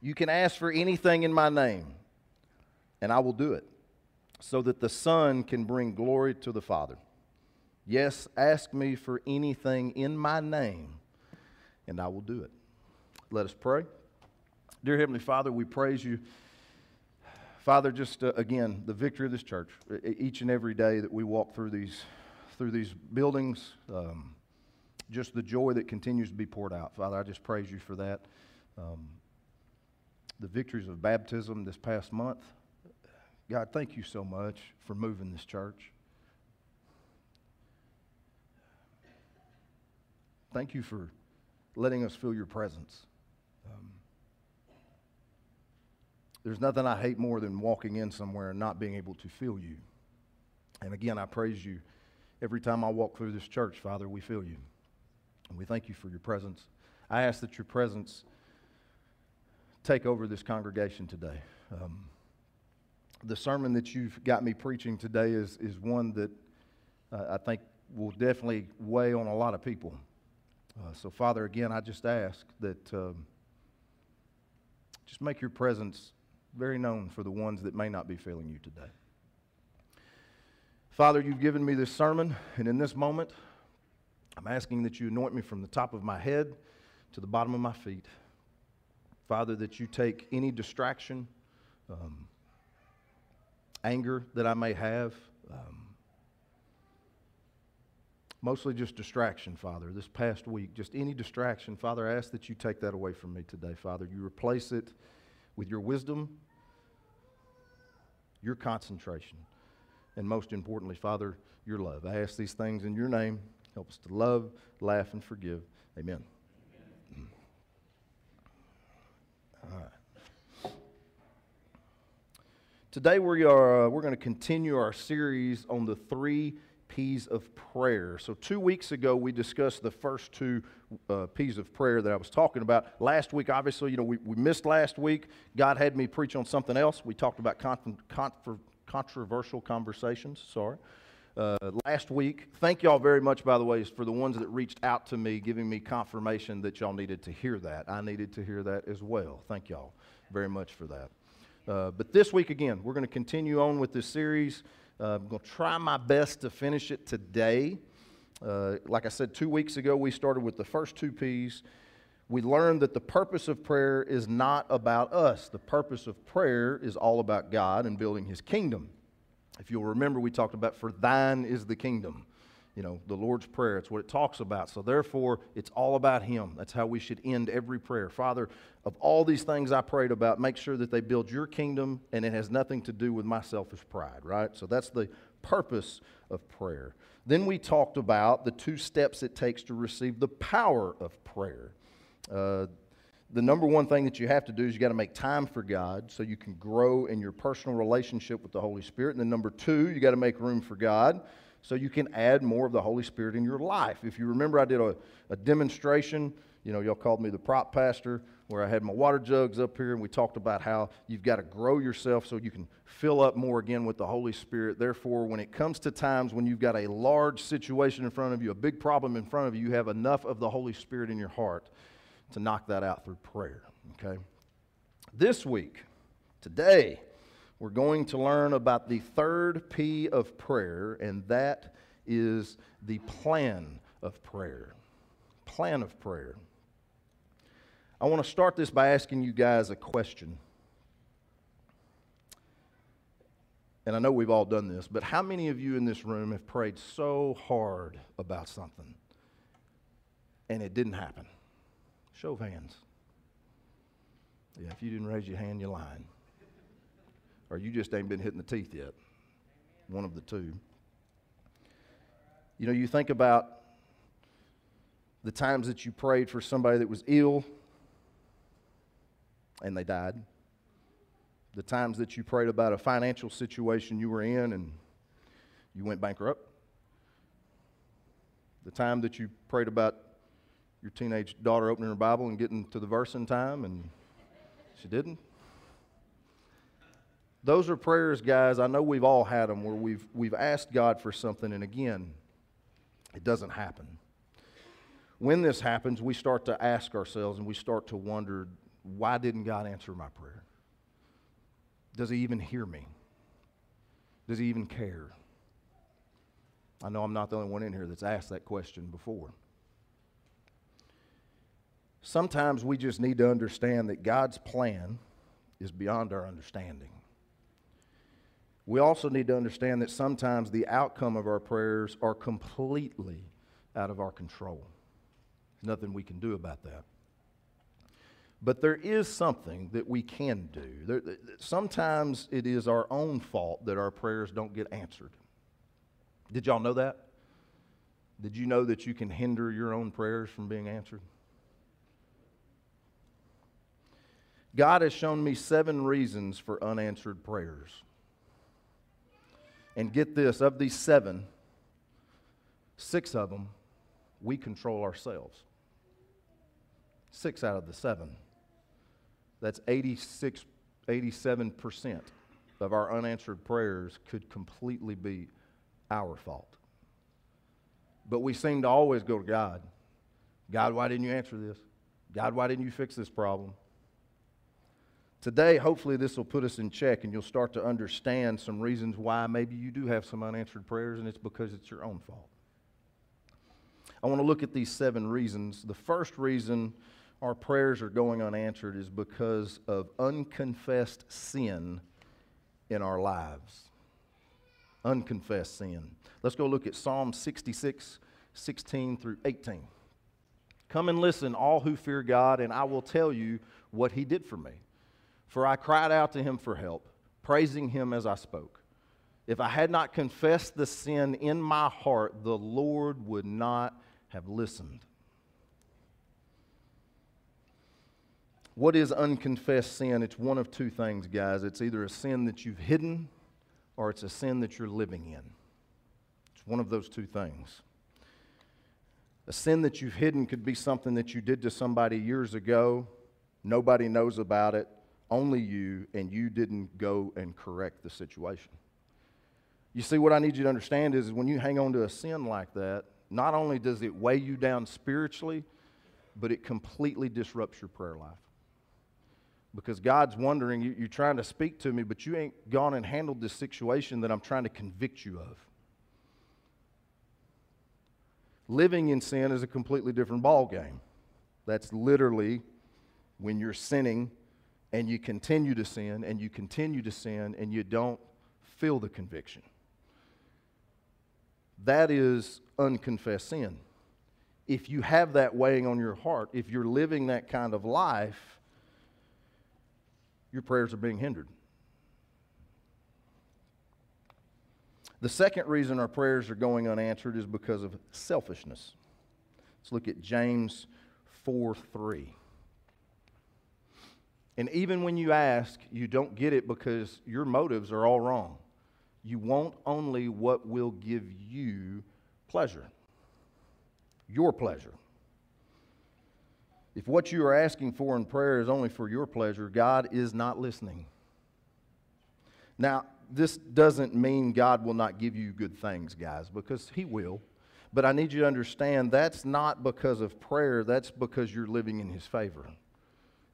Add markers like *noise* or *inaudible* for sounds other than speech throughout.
You can ask for anything in my name, and I will do it, so that the Son can bring glory to the Father. Yes, ask me for anything in my name, and I will do it. Let us pray. Dear Heavenly Father, we praise you. Father, just uh, again, the victory of this church, each and every day that we walk through these, through these buildings, um, just the joy that continues to be poured out. Father, I just praise you for that. Um, the victories of baptism this past month. God, thank you so much for moving this church. Thank you for letting us feel your presence. Um, there's nothing I hate more than walking in somewhere and not being able to feel you. And again, I praise you. Every time I walk through this church, Father, we feel you. And we thank you for your presence. I ask that your presence take over this congregation today. Um, the sermon that you've got me preaching today is, is one that uh, I think will definitely weigh on a lot of people. Uh, so, Father, again, I just ask that um, just make your presence very known for the ones that may not be feeling you today. Father, you've given me this sermon, and in this moment, I'm asking that you anoint me from the top of my head to the bottom of my feet. Father, that you take any distraction, um, anger that I may have, um, mostly just distraction, Father, this past week, just any distraction. Father, I ask that you take that away from me today, Father. You replace it with your wisdom, your concentration, and most importantly, Father, your love. I ask these things in your name. Help us to love, laugh, and forgive. Amen. Amen. All right. Today we are uh, we're going to continue our series on the three P's of prayer. So, two weeks ago, we discussed the first two uh, P's of prayer that I was talking about. Last week, obviously, you know, we, we missed last week. God had me preach on something else. We talked about con- con- controversial conversations. Sorry. Uh, last week, thank y'all very much, by the way, for the ones that reached out to me, giving me confirmation that y'all needed to hear that. I needed to hear that as well. Thank y'all very much for that. Uh, but this week, again, we're going to continue on with this series. Uh, I'm going to try my best to finish it today. Uh, like I said, two weeks ago, we started with the first two P's. We learned that the purpose of prayer is not about us. The purpose of prayer is all about God and building His kingdom. If you'll remember, we talked about, for thine is the kingdom you know, the Lord's Prayer. It's what it talks about. So, therefore, it's all about Him. That's how we should end every prayer. Father, of all these things I prayed about, make sure that they build your kingdom and it has nothing to do with my selfish pride, right? So, that's the purpose of prayer. Then we talked about the two steps it takes to receive the power of prayer. Uh, the number one thing that you have to do is you got to make time for God so you can grow in your personal relationship with the Holy Spirit. And then number two, you got to make room for God so you can add more of the Holy Spirit in your life. If you remember, I did a, a demonstration. You know, y'all called me the prop pastor, where I had my water jugs up here, and we talked about how you've got to grow yourself so you can fill up more again with the Holy Spirit. Therefore, when it comes to times when you've got a large situation in front of you, a big problem in front of you, you have enough of the Holy Spirit in your heart to knock that out through prayer. Okay? This week, today, we're going to learn about the third P of prayer, and that is the plan of prayer. Plan of prayer. I want to start this by asking you guys a question. And I know we've all done this, but how many of you in this room have prayed so hard about something and it didn't happen? Show of hands. Yeah, if you didn't raise your hand, you're lying or you just ain't been hitting the teeth yet. One of the two. You know, you think about the times that you prayed for somebody that was ill and they died. The times that you prayed about a financial situation you were in and you went bankrupt. The time that you prayed about your teenage daughter opening her Bible and getting to the verse in time and she didn't. Those are prayers, guys. I know we've all had them where we've, we've asked God for something, and again, it doesn't happen. When this happens, we start to ask ourselves and we start to wonder why didn't God answer my prayer? Does he even hear me? Does he even care? I know I'm not the only one in here that's asked that question before. Sometimes we just need to understand that God's plan is beyond our understanding. We also need to understand that sometimes the outcome of our prayers are completely out of our control. There's nothing we can do about that. But there is something that we can do. There, sometimes it is our own fault that our prayers don't get answered. Did y'all know that? Did you know that you can hinder your own prayers from being answered? God has shown me seven reasons for unanswered prayers. And get this of these seven, six of them we control ourselves. Six out of the seven. That's 86, 87% of our unanswered prayers could completely be our fault. But we seem to always go to God God, why didn't you answer this? God, why didn't you fix this problem? Today, hopefully, this will put us in check and you'll start to understand some reasons why maybe you do have some unanswered prayers and it's because it's your own fault. I want to look at these seven reasons. The first reason our prayers are going unanswered is because of unconfessed sin in our lives. Unconfessed sin. Let's go look at Psalm 66, 16 through 18. Come and listen, all who fear God, and I will tell you what he did for me. For I cried out to him for help, praising him as I spoke. If I had not confessed the sin in my heart, the Lord would not have listened. What is unconfessed sin? It's one of two things, guys. It's either a sin that you've hidden or it's a sin that you're living in. It's one of those two things. A sin that you've hidden could be something that you did to somebody years ago. Nobody knows about it, only you, and you didn't go and correct the situation. You see, what I need you to understand is when you hang on to a sin like that, not only does it weigh you down spiritually, but it completely disrupts your prayer life because God's wondering, you, are trying to speak to me, but you ain't gone and handled this situation that I'm trying to convict you of. Living in sin is a completely different ball game. That's literally when you're sinning and you continue to sin and you continue to sin and you don't feel the conviction. That is unconfessed sin. If you have that weighing on your heart, if you're living that kind of life, your prayers are being hindered. The second reason our prayers are going unanswered is because of selfishness. Let's look at James 4 3. And even when you ask, you don't get it because your motives are all wrong. You want only what will give you pleasure, your pleasure. If what you are asking for in prayer is only for your pleasure, God is not listening. Now, this doesn't mean God will not give you good things, guys, because He will. But I need you to understand that's not because of prayer, that's because you're living in His favor.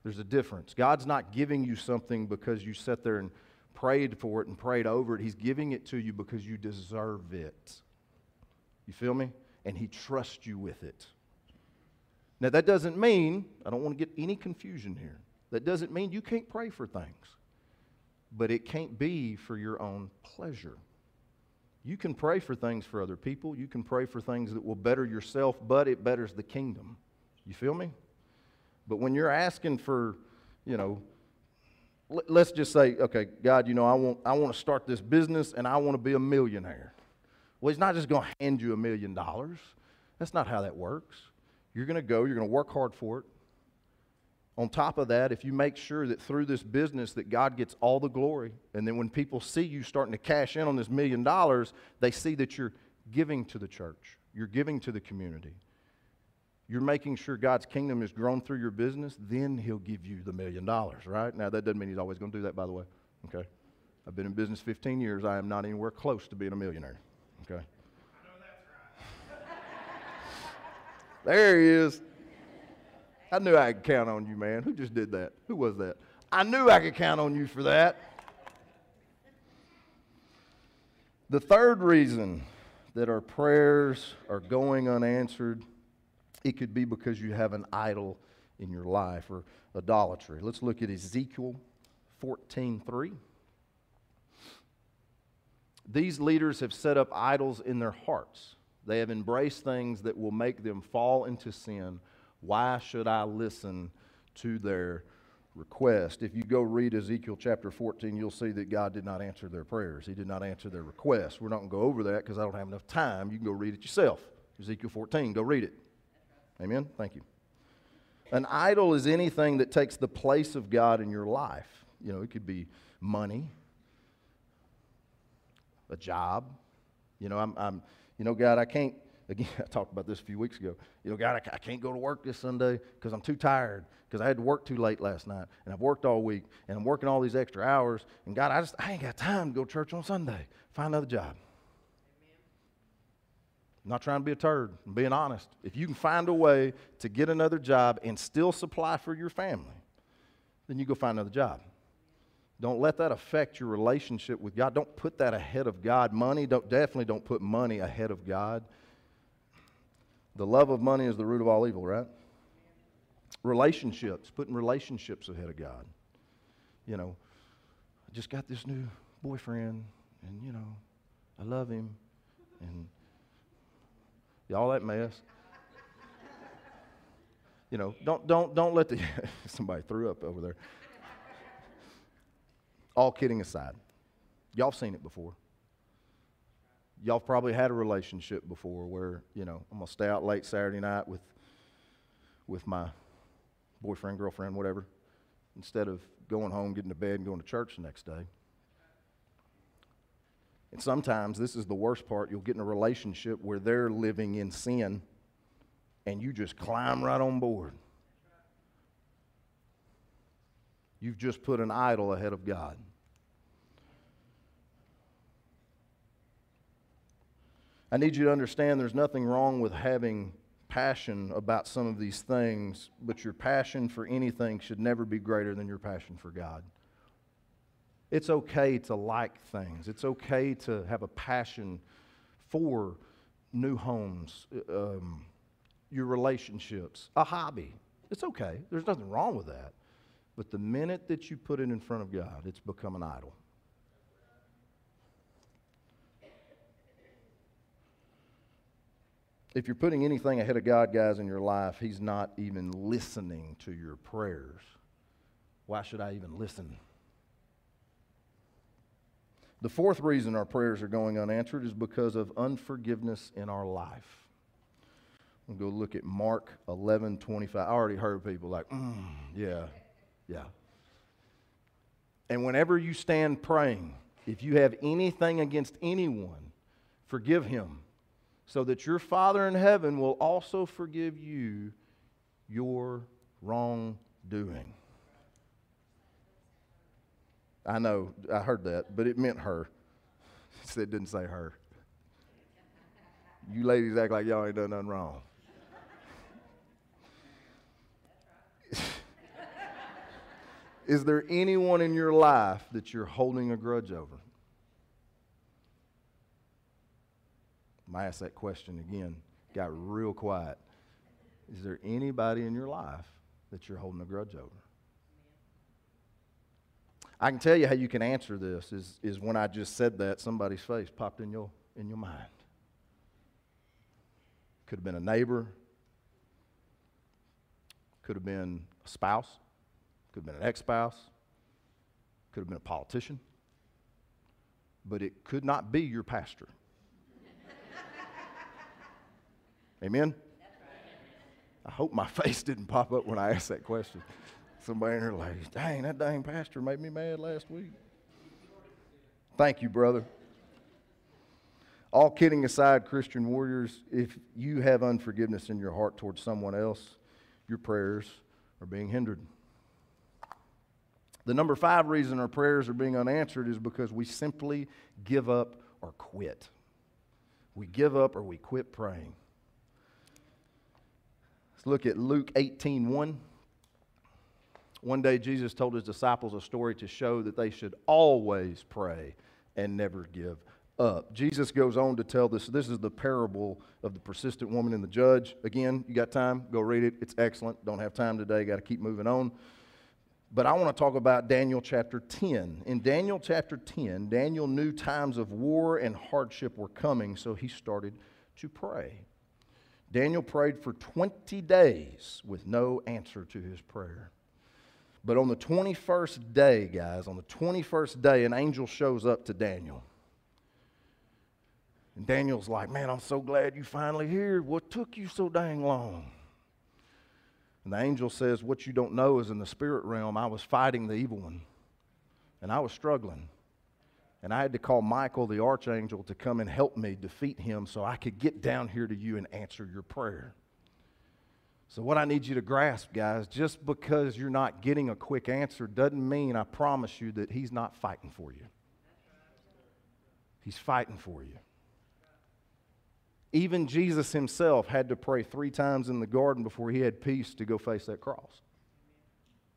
There's a difference. God's not giving you something because you sat there and prayed for it and prayed over it. He's giving it to you because you deserve it. You feel me? And He trusts you with it. Now, that doesn't mean, I don't want to get any confusion here, that doesn't mean you can't pray for things, but it can't be for your own pleasure. You can pray for things for other people, you can pray for things that will better yourself, but it betters the kingdom. You feel me? But when you're asking for, you know, let's just say, okay, God, you know, I want, I want to start this business and I want to be a millionaire. Well, He's not just going to hand you a million dollars. That's not how that works. You're going to go, you're going to work hard for it. On top of that, if you make sure that through this business that God gets all the glory, and then when people see you starting to cash in on this million dollars, they see that you're giving to the church, you're giving to the community. You're making sure God's kingdom is grown through your business, then he'll give you the million dollars, right? Now that doesn't mean he's always going to do that, by the way. Okay? I've been in business 15 years. I am not anywhere close to being a millionaire. Okay? I know that's right. there he is. I knew I could count on you, man. Who just did that? Who was that? I knew I could count on you for that. The third reason that our prayers are going unanswered, it could be because you have an idol in your life or idolatry. Let's look at Ezekiel 14:3. These leaders have set up idols in their hearts. They have embraced things that will make them fall into sin. Why should I listen to their request? If you go read Ezekiel chapter 14, you'll see that God did not answer their prayers. He did not answer their requests. We're not going to go over that because I don't have enough time. You can go read it yourself. Ezekiel 14, go read it. Amen? Thank you. An idol is anything that takes the place of God in your life. You know, it could be money, a job. You know, I'm, I'm you know, God, I can't, *laughs* again, I talked about this a few weeks ago. You know, God, I, I can't go to work this Sunday because I'm too tired because I had to work too late last night and I've worked all week and I'm working all these extra hours. And God, I just, I ain't got time to go to church on Sunday. Find another job. I'm not trying to be a turd. I'm being honest. If you can find a way to get another job and still supply for your family, then you go find another job. Don't let that affect your relationship with God. Don't put that ahead of God. Money, don't, definitely don't put money ahead of God. The love of money is the root of all evil, right? Relationships, putting relationships ahead of God. You know, I just got this new boyfriend, and, you know, I love him, and y'all that mess. You know, don't, don't, don't let the, *laughs* somebody threw up over there. All kidding aside, y'all seen it before. Y'all probably had a relationship before where, you know, I'm going to stay out late Saturday night with, with my boyfriend, girlfriend, whatever, instead of going home, getting to bed, and going to church the next day. And sometimes this is the worst part. You'll get in a relationship where they're living in sin and you just climb right on board. You've just put an idol ahead of God. I need you to understand there's nothing wrong with having passion about some of these things, but your passion for anything should never be greater than your passion for God. It's okay to like things, it's okay to have a passion for new homes, um, your relationships, a hobby. It's okay. There's nothing wrong with that. But the minute that you put it in front of God, it's become an idol. If you're putting anything ahead of God, guys, in your life, He's not even listening to your prayers. Why should I even listen? The fourth reason our prayers are going unanswered is because of unforgiveness in our life. We'll go look at Mark 11 25. I already heard people like, mm, yeah, yeah. And whenever you stand praying, if you have anything against anyone, forgive him, so that your Father in heaven will also forgive you your wrongdoing. I know, I heard that, but it meant her. *laughs* It didn't say her. You ladies act like y'all ain't done nothing wrong. *laughs* Is there anyone in your life that you're holding a grudge over? I asked that question again, got real quiet. Is there anybody in your life that you're holding a grudge over? I can tell you how you can answer this is, is when I just said that, somebody's face popped in your, in your mind. Could have been a neighbor, could have been a spouse, could have been an ex spouse, could have been a politician, but it could not be your pastor. *laughs* Amen? I hope my *laughs* face didn't pop up when I asked that question. Somebody in here like, dang, that dang pastor made me mad last week. Thank you, brother. All kidding aside, Christian warriors, if you have unforgiveness in your heart towards someone else, your prayers are being hindered. The number five reason our prayers are being unanswered is because we simply give up or quit. We give up or we quit praying. Let's look at Luke 18 1. One day, Jesus told his disciples a story to show that they should always pray and never give up. Jesus goes on to tell this. This is the parable of the persistent woman and the judge. Again, you got time? Go read it. It's excellent. Don't have time today. Got to keep moving on. But I want to talk about Daniel chapter 10. In Daniel chapter 10, Daniel knew times of war and hardship were coming, so he started to pray. Daniel prayed for 20 days with no answer to his prayer. But on the 21st day, guys, on the 21st day, an angel shows up to Daniel. And Daniel's like, Man, I'm so glad you finally here. What took you so dang long? And the angel says, What you don't know is in the spirit realm, I was fighting the evil one, and I was struggling. And I had to call Michael, the archangel, to come and help me defeat him so I could get down here to you and answer your prayer. So, what I need you to grasp, guys, just because you're not getting a quick answer doesn't mean, I promise you, that He's not fighting for you. He's fighting for you. Even Jesus Himself had to pray three times in the garden before He had peace to go face that cross.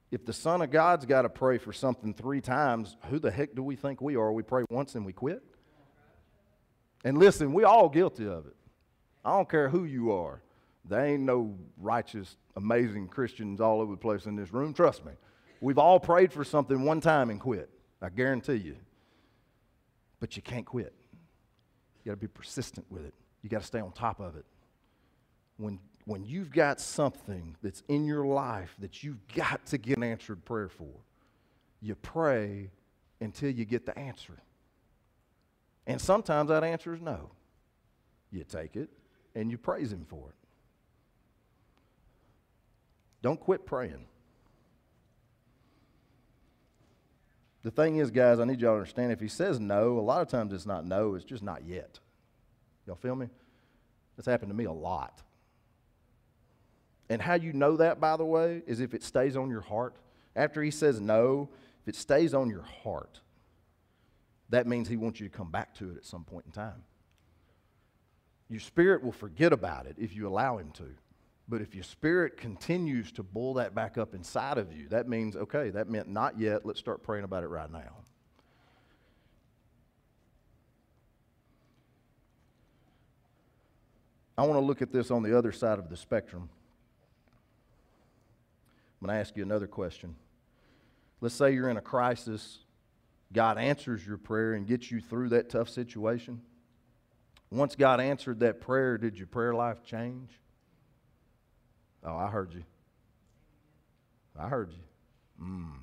If the Son of God's got to pray for something three times, who the heck do we think we are? We pray once and we quit? And listen, we all guilty of it. I don't care who you are. There ain't no righteous, amazing Christians all over the place in this room. Trust me. We've all prayed for something one time and quit. I guarantee you. But you can't quit. You got to be persistent with it. You got to stay on top of it. When, when you've got something that's in your life that you've got to get an answered prayer for, you pray until you get the answer. And sometimes that answer is no. You take it and you praise Him for it. Don't quit praying. The thing is, guys, I need y'all to understand if he says no, a lot of times it's not no, it's just not yet. Y'all feel me? That's happened to me a lot. And how you know that, by the way, is if it stays on your heart. After he says no, if it stays on your heart, that means he wants you to come back to it at some point in time. Your spirit will forget about it if you allow him to. But if your spirit continues to bull that back up inside of you, that means, okay, that meant not yet. Let's start praying about it right now. I want to look at this on the other side of the spectrum. I'm going to ask you another question. Let's say you're in a crisis. God answers your prayer and gets you through that tough situation. Once God answered that prayer, did your prayer life change? Oh, I heard you. I heard you. Mm.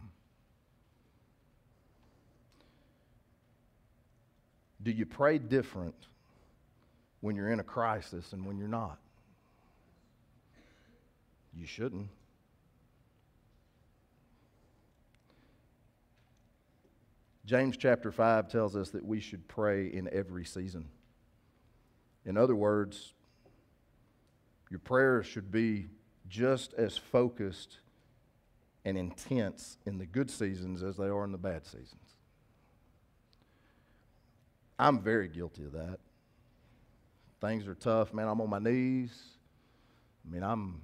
Do you pray different when you're in a crisis and when you're not? You shouldn't. James chapter 5 tells us that we should pray in every season. In other words, your prayers should be just as focused and intense in the good seasons as they are in the bad seasons. I'm very guilty of that. Things are tough, man. I'm on my knees. I mean, I'm,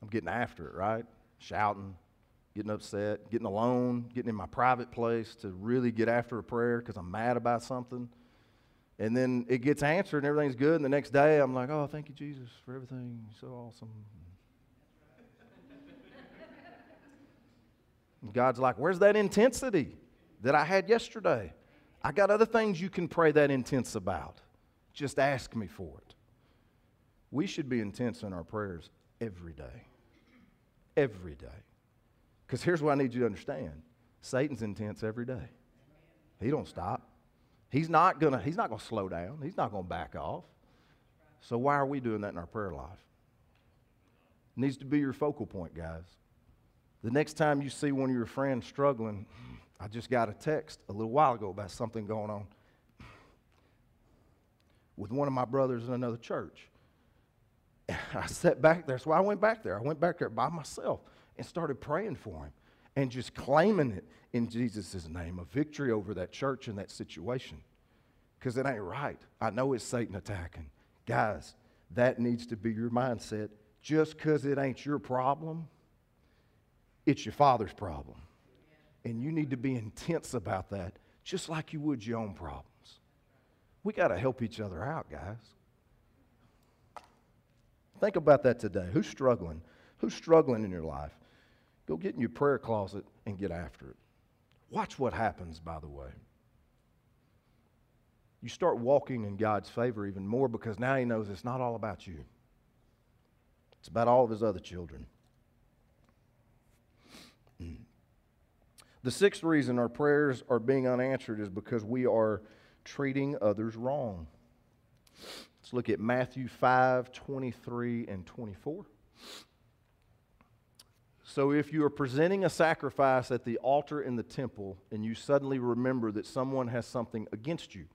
I'm getting after it, right? Shouting, getting upset, getting alone, getting in my private place to really get after a prayer because I'm mad about something. And then it gets answered and everything's good. And the next day I'm like, oh, thank you, Jesus, for everything. So awesome. God's like, Where's that intensity that I had yesterday? I got other things you can pray that intense about. Just ask me for it. We should be intense in our prayers every day. Every day. Because here's what I need you to understand Satan's intense every day. He don't stop. He's not gonna, he's not gonna slow down. He's not gonna back off. So why are we doing that in our prayer life? It needs to be your focal point, guys. The next time you see one of your friends struggling, I just got a text a little while ago about something going on with one of my brothers in another church. And *laughs* I sat back there, so I went back there. I went back there by myself and started praying for him and just claiming it in Jesus' name, a victory over that church and that situation. Because it ain't right. I know it's Satan attacking. Guys, that needs to be your mindset just because it ain't your problem, it's your father's problem. And you need to be intense about that, just like you would your own problems. We got to help each other out, guys. Think about that today. Who's struggling? Who's struggling in your life? Go get in your prayer closet and get after it. Watch what happens, by the way. You start walking in God's favor even more because now He knows it's not all about you, it's about all of His other children. The sixth reason our prayers are being unanswered is because we are treating others wrong. Let's look at Matthew 5 23 and 24. So, if you are presenting a sacrifice at the altar in the temple and you suddenly remember that someone has something against you,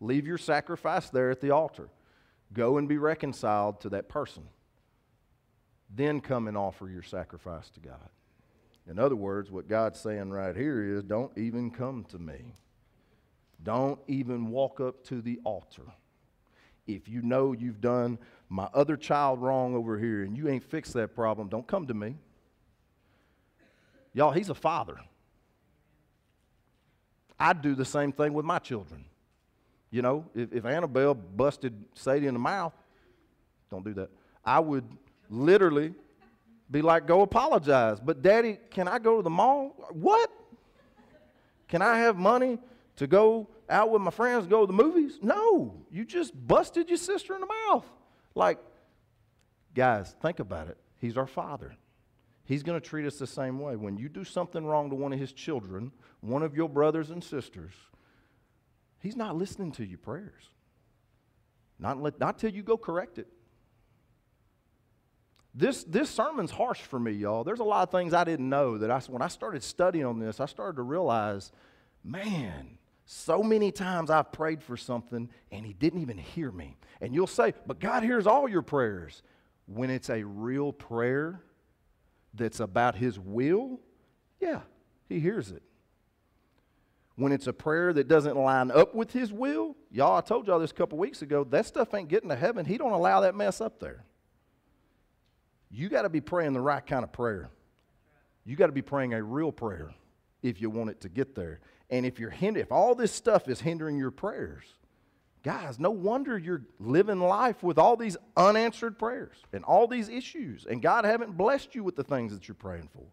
leave your sacrifice there at the altar. Go and be reconciled to that person. Then come and offer your sacrifice to God. In other words, what God's saying right here is don't even come to me. Don't even walk up to the altar. If you know you've done my other child wrong over here and you ain't fixed that problem, don't come to me. Y'all, he's a father. I'd do the same thing with my children. You know, if, if Annabelle busted Sadie in the mouth, don't do that. I would literally be like, go apologize. But, Daddy, can I go to the mall? What? Can I have money to go out with my friends, go to the movies? No, you just busted your sister in the mouth. Like, guys, think about it. He's our father. He's going to treat us the same way. When you do something wrong to one of his children, one of your brothers and sisters, he's not listening to your prayers. Not, let, not till you go correct it. This, this sermon's harsh for me, y'all. There's a lot of things I didn't know that I, when I started studying on this, I started to realize, man, so many times I've prayed for something and he didn't even hear me. And you'll say, but God hears all your prayers. When it's a real prayer, that's about His will, yeah, He hears it. When it's a prayer that doesn't line up with His will, y'all, I told y'all this a couple weeks ago, that stuff ain't getting to heaven. He don't allow that mess up there. You got to be praying the right kind of prayer. You got to be praying a real prayer if you want it to get there. And if you're hind- if all this stuff is hindering your prayers, Guys, no wonder you're living life with all these unanswered prayers and all these issues, and God haven't blessed you with the things that you're praying for.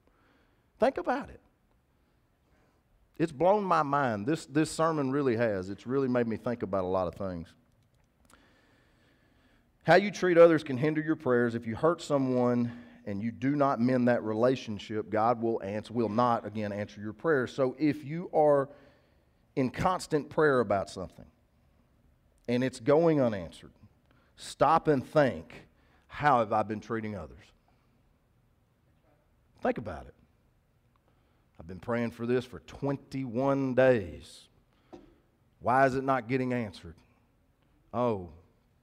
Think about it. It's blown my mind. This, this sermon really has. It's really made me think about a lot of things. How you treat others can hinder your prayers. If you hurt someone and you do not mend that relationship, God will answer, will not again answer your prayers. So if you are in constant prayer about something, and it's going unanswered, stop and think how have I been treating others? Think about it. I've been praying for this for 21 days. Why is it not getting answered? Oh,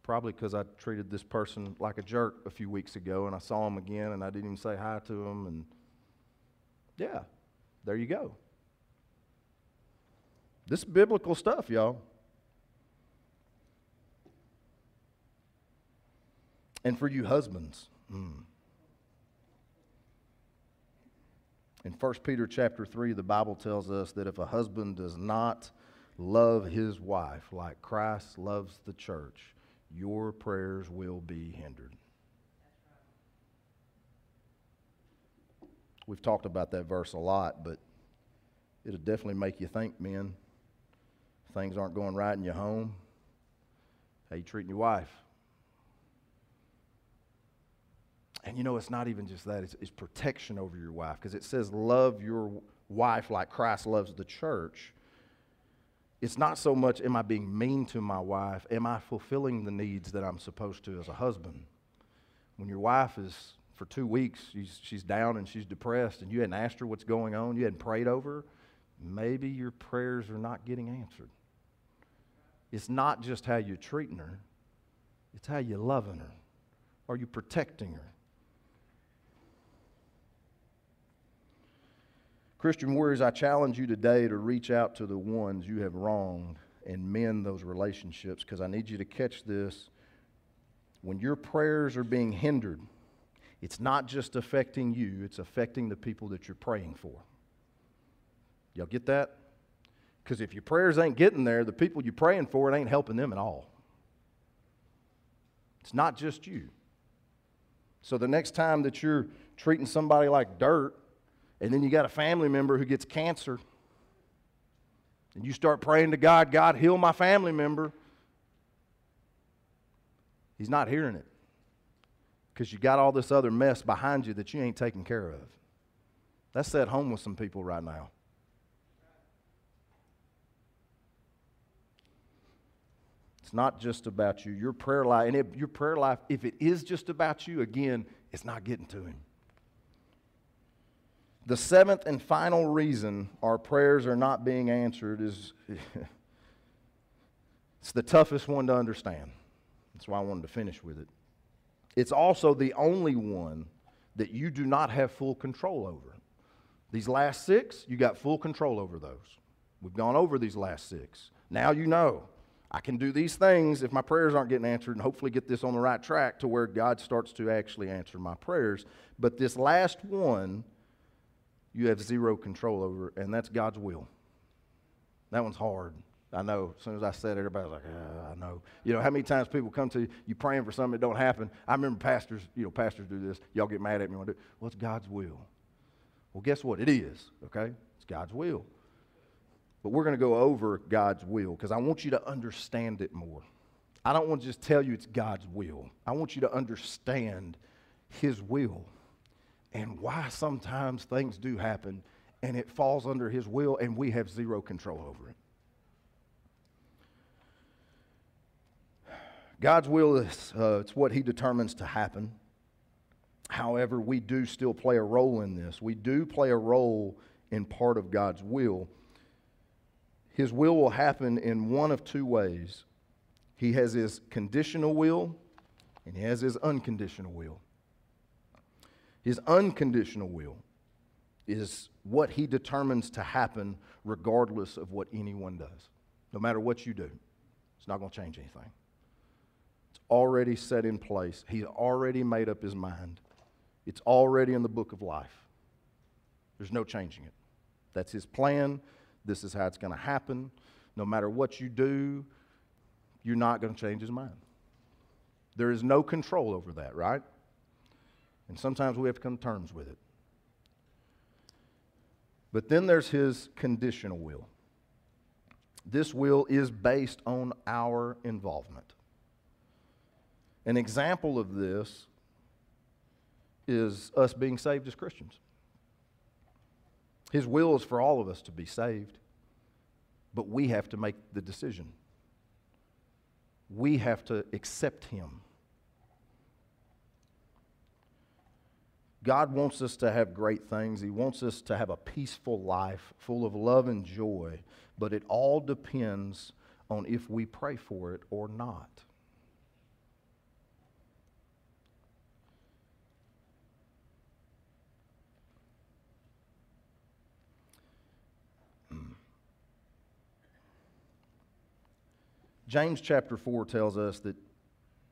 probably because I treated this person like a jerk a few weeks ago and I saw him again and I didn't even say hi to him. And yeah, there you go. This is biblical stuff, y'all. And for you husbands, mm. in 1 Peter chapter 3, the Bible tells us that if a husband does not love his wife like Christ loves the church, your prayers will be hindered. We've talked about that verse a lot, but it'll definitely make you think, men. Things aren't going right in your home. How you treating your wife? And you know, it's not even just that, it's, it's protection over your wife because it says, Love your wife like Christ loves the church. It's not so much, Am I being mean to my wife? Am I fulfilling the needs that I'm supposed to as a husband? When your wife is, for two weeks, she's, she's down and she's depressed, and you hadn't asked her what's going on, you hadn't prayed over her, maybe your prayers are not getting answered. It's not just how you're treating her, it's how you're loving her. Are you protecting her? Christian warriors, I challenge you today to reach out to the ones you have wronged and mend those relationships because I need you to catch this. When your prayers are being hindered, it's not just affecting you, it's affecting the people that you're praying for. Y'all get that? Because if your prayers ain't getting there, the people you're praying for, it ain't helping them at all. It's not just you. So the next time that you're treating somebody like dirt, and then you got a family member who gets cancer, and you start praying to God, God, heal my family member, He's not hearing it because you got all this other mess behind you that you ain't taking care of. That's at home with some people right now. It's not just about you. Your prayer life, and your prayer life, if it is just about you, again, it's not getting to Him. The seventh and final reason our prayers are not being answered is *laughs* it's the toughest one to understand. That's why I wanted to finish with it. It's also the only one that you do not have full control over. These last six, you got full control over those. We've gone over these last six. Now you know I can do these things if my prayers aren't getting answered and hopefully get this on the right track to where God starts to actually answer my prayers. But this last one, you have zero control over, and that's God's will. That one's hard. I know. As soon as I said it, everybody's like, yeah, I know. You know, how many times people come to you, you praying for something that don't happen. I remember pastors, you know, pastors do this. Y'all get mad at me What's God's will? Well, guess what? It is, okay? It's God's will. But we're going to go over God's will because I want you to understand it more. I don't want to just tell you it's God's will. I want you to understand His will and why sometimes things do happen and it falls under His will and we have zero control over it. God's will is uh, it's what He determines to happen. However, we do still play a role in this. We do play a role in part of God's will. His will will happen in one of two ways. He has His conditional will, and He has His unconditional will. His unconditional will is what He determines to happen regardless of what anyone does. No matter what you do, it's not going to change anything It's already set in place. He's already made up his mind. It's already in the book of life. There's no changing it. That's his plan. This is how it's going to happen. No matter what you do, you're not going to change his mind. There is no control over that, right? And sometimes we have to come to terms with it. But then there's his conditional will. This will is based on our involvement. An example of this is us being saved as Christians. His will is for all of us to be saved, but we have to make the decision. We have to accept Him. God wants us to have great things. He wants us to have a peaceful life full of love and joy, but it all depends on if we pray for it or not. James chapter 4 tells us that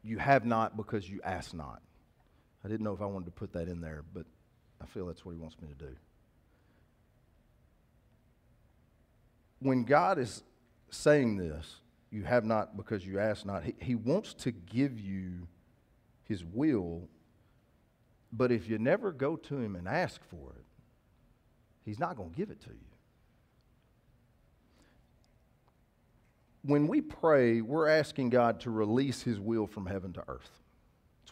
you have not because you ask not. I didn't know if I wanted to put that in there, but I feel that's what he wants me to do. When God is saying this, you have not because you ask not, he, he wants to give you his will, but if you never go to him and ask for it, he's not going to give it to you. when we pray, we're asking God to release His will from heaven to earth.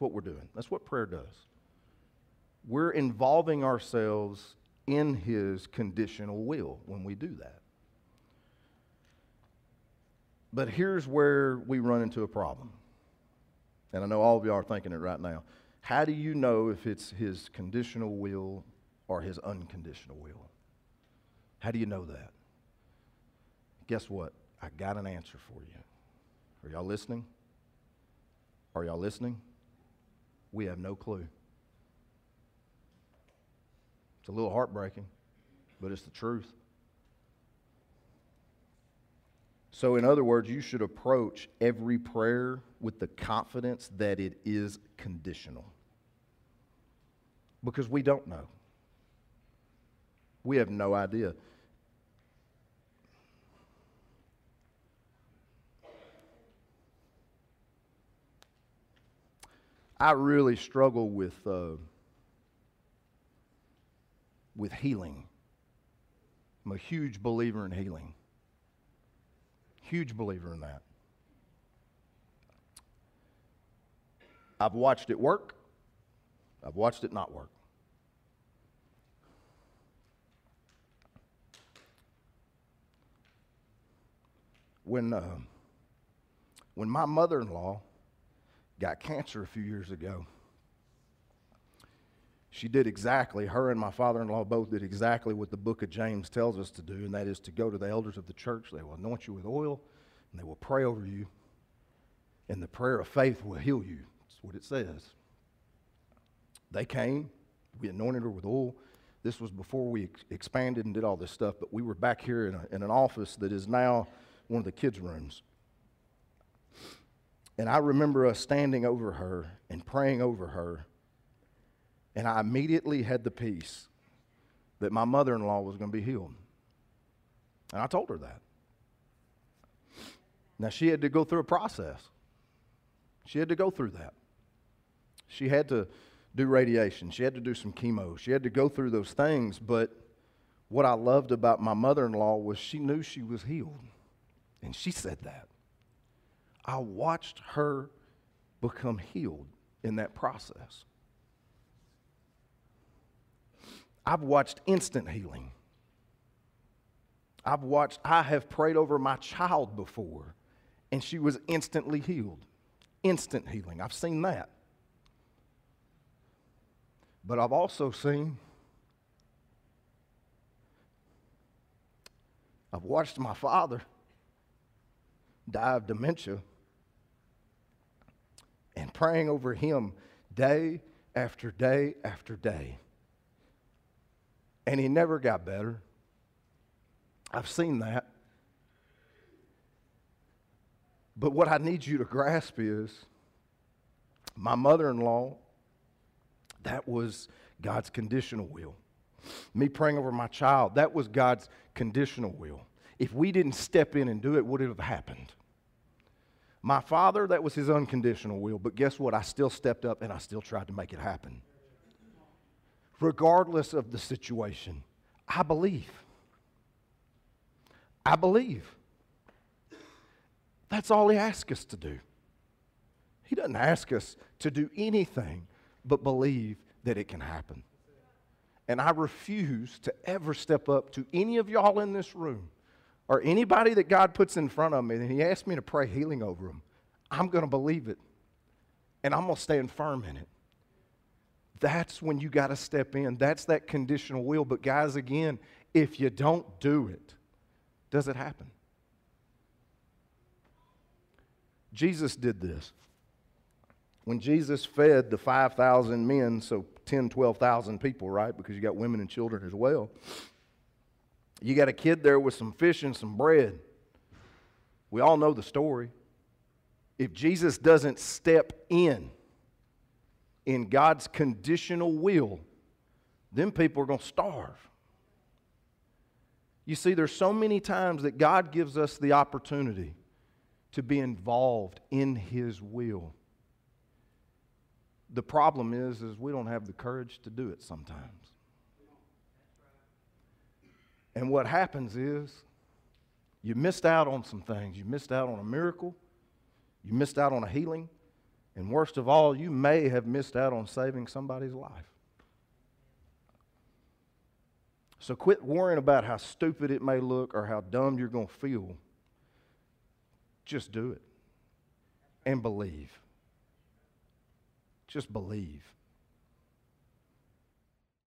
That's what we're doing. That's what prayer does. We're involving ourselves in His conditional will when we do that. But here's where we run into a problem. And I know all of you are thinking it right now. How do you know if it's His conditional will or His unconditional will? How do you know that? Guess what? I got an answer for you. Are y'all listening? Are y'all listening? We have no clue. It's a little heartbreaking, but it's the truth. So, in other words, you should approach every prayer with the confidence that it is conditional. because we don't know. We have no idea. I really struggle with uh, with healing. I'm a huge believer in healing. Huge believer in that. I've watched it work. I've watched it not work. When, uh, when my mother in law got cancer a few years ago. She did exactly, her and my father in law both did exactly what the book of James tells us to do, and that is to go to the elders of the church. They will anoint you with oil, and they will pray over you, and the prayer of faith will heal you. That's what it says. They came, we anointed her with oil. This was before we ex- expanded and did all this stuff, but we were back here in, a, in an office that is now one of the kids' rooms. And I remember us standing over her and praying over her. And I immediately had the peace that my mother in law was going to be healed. And I told her that. Now, she had to go through a process. She had to go through that. She had to do radiation. She had to do some chemo. She had to go through those things. But what I loved about my mother in law was she knew she was healed. And she said that. I watched her become healed in that process. I've watched instant healing. I've watched, I have prayed over my child before, and she was instantly healed. Instant healing. I've seen that. But I've also seen, I've watched my father die of dementia and praying over him day after day after day. And he never got better. I've seen that. But what I need you to grasp is my mother in law, that was God's conditional will. Me praying over my child, that was God's conditional will. If we didn't step in and do it, would it have happened? My father, that was his unconditional will, but guess what? I still stepped up and I still tried to make it happen. Regardless of the situation, I believe. I believe. That's all he asks us to do. He doesn't ask us to do anything but believe that it can happen. And I refuse to ever step up to any of y'all in this room or anybody that God puts in front of me and He asks me to pray healing over them, I'm going to believe it. And I'm going to stand firm in it. That's when you got to step in. That's that conditional will. But, guys, again, if you don't do it, does it happen? Jesus did this. When Jesus fed the 5,000 men, so 10, 12,000 people, right? Because you got women and children as well. You got a kid there with some fish and some bread. We all know the story. If Jesus doesn't step in, in God's conditional will, then people are going to starve. You see, there's so many times that God gives us the opportunity to be involved in His will. The problem is, is we don't have the courage to do it sometimes. And what happens is you missed out on some things. You missed out on a miracle, you missed out on a healing, and worst of all, you may have missed out on saving somebody's life. So quit worrying about how stupid it may look or how dumb you're going to feel. Just do it and believe. Just believe.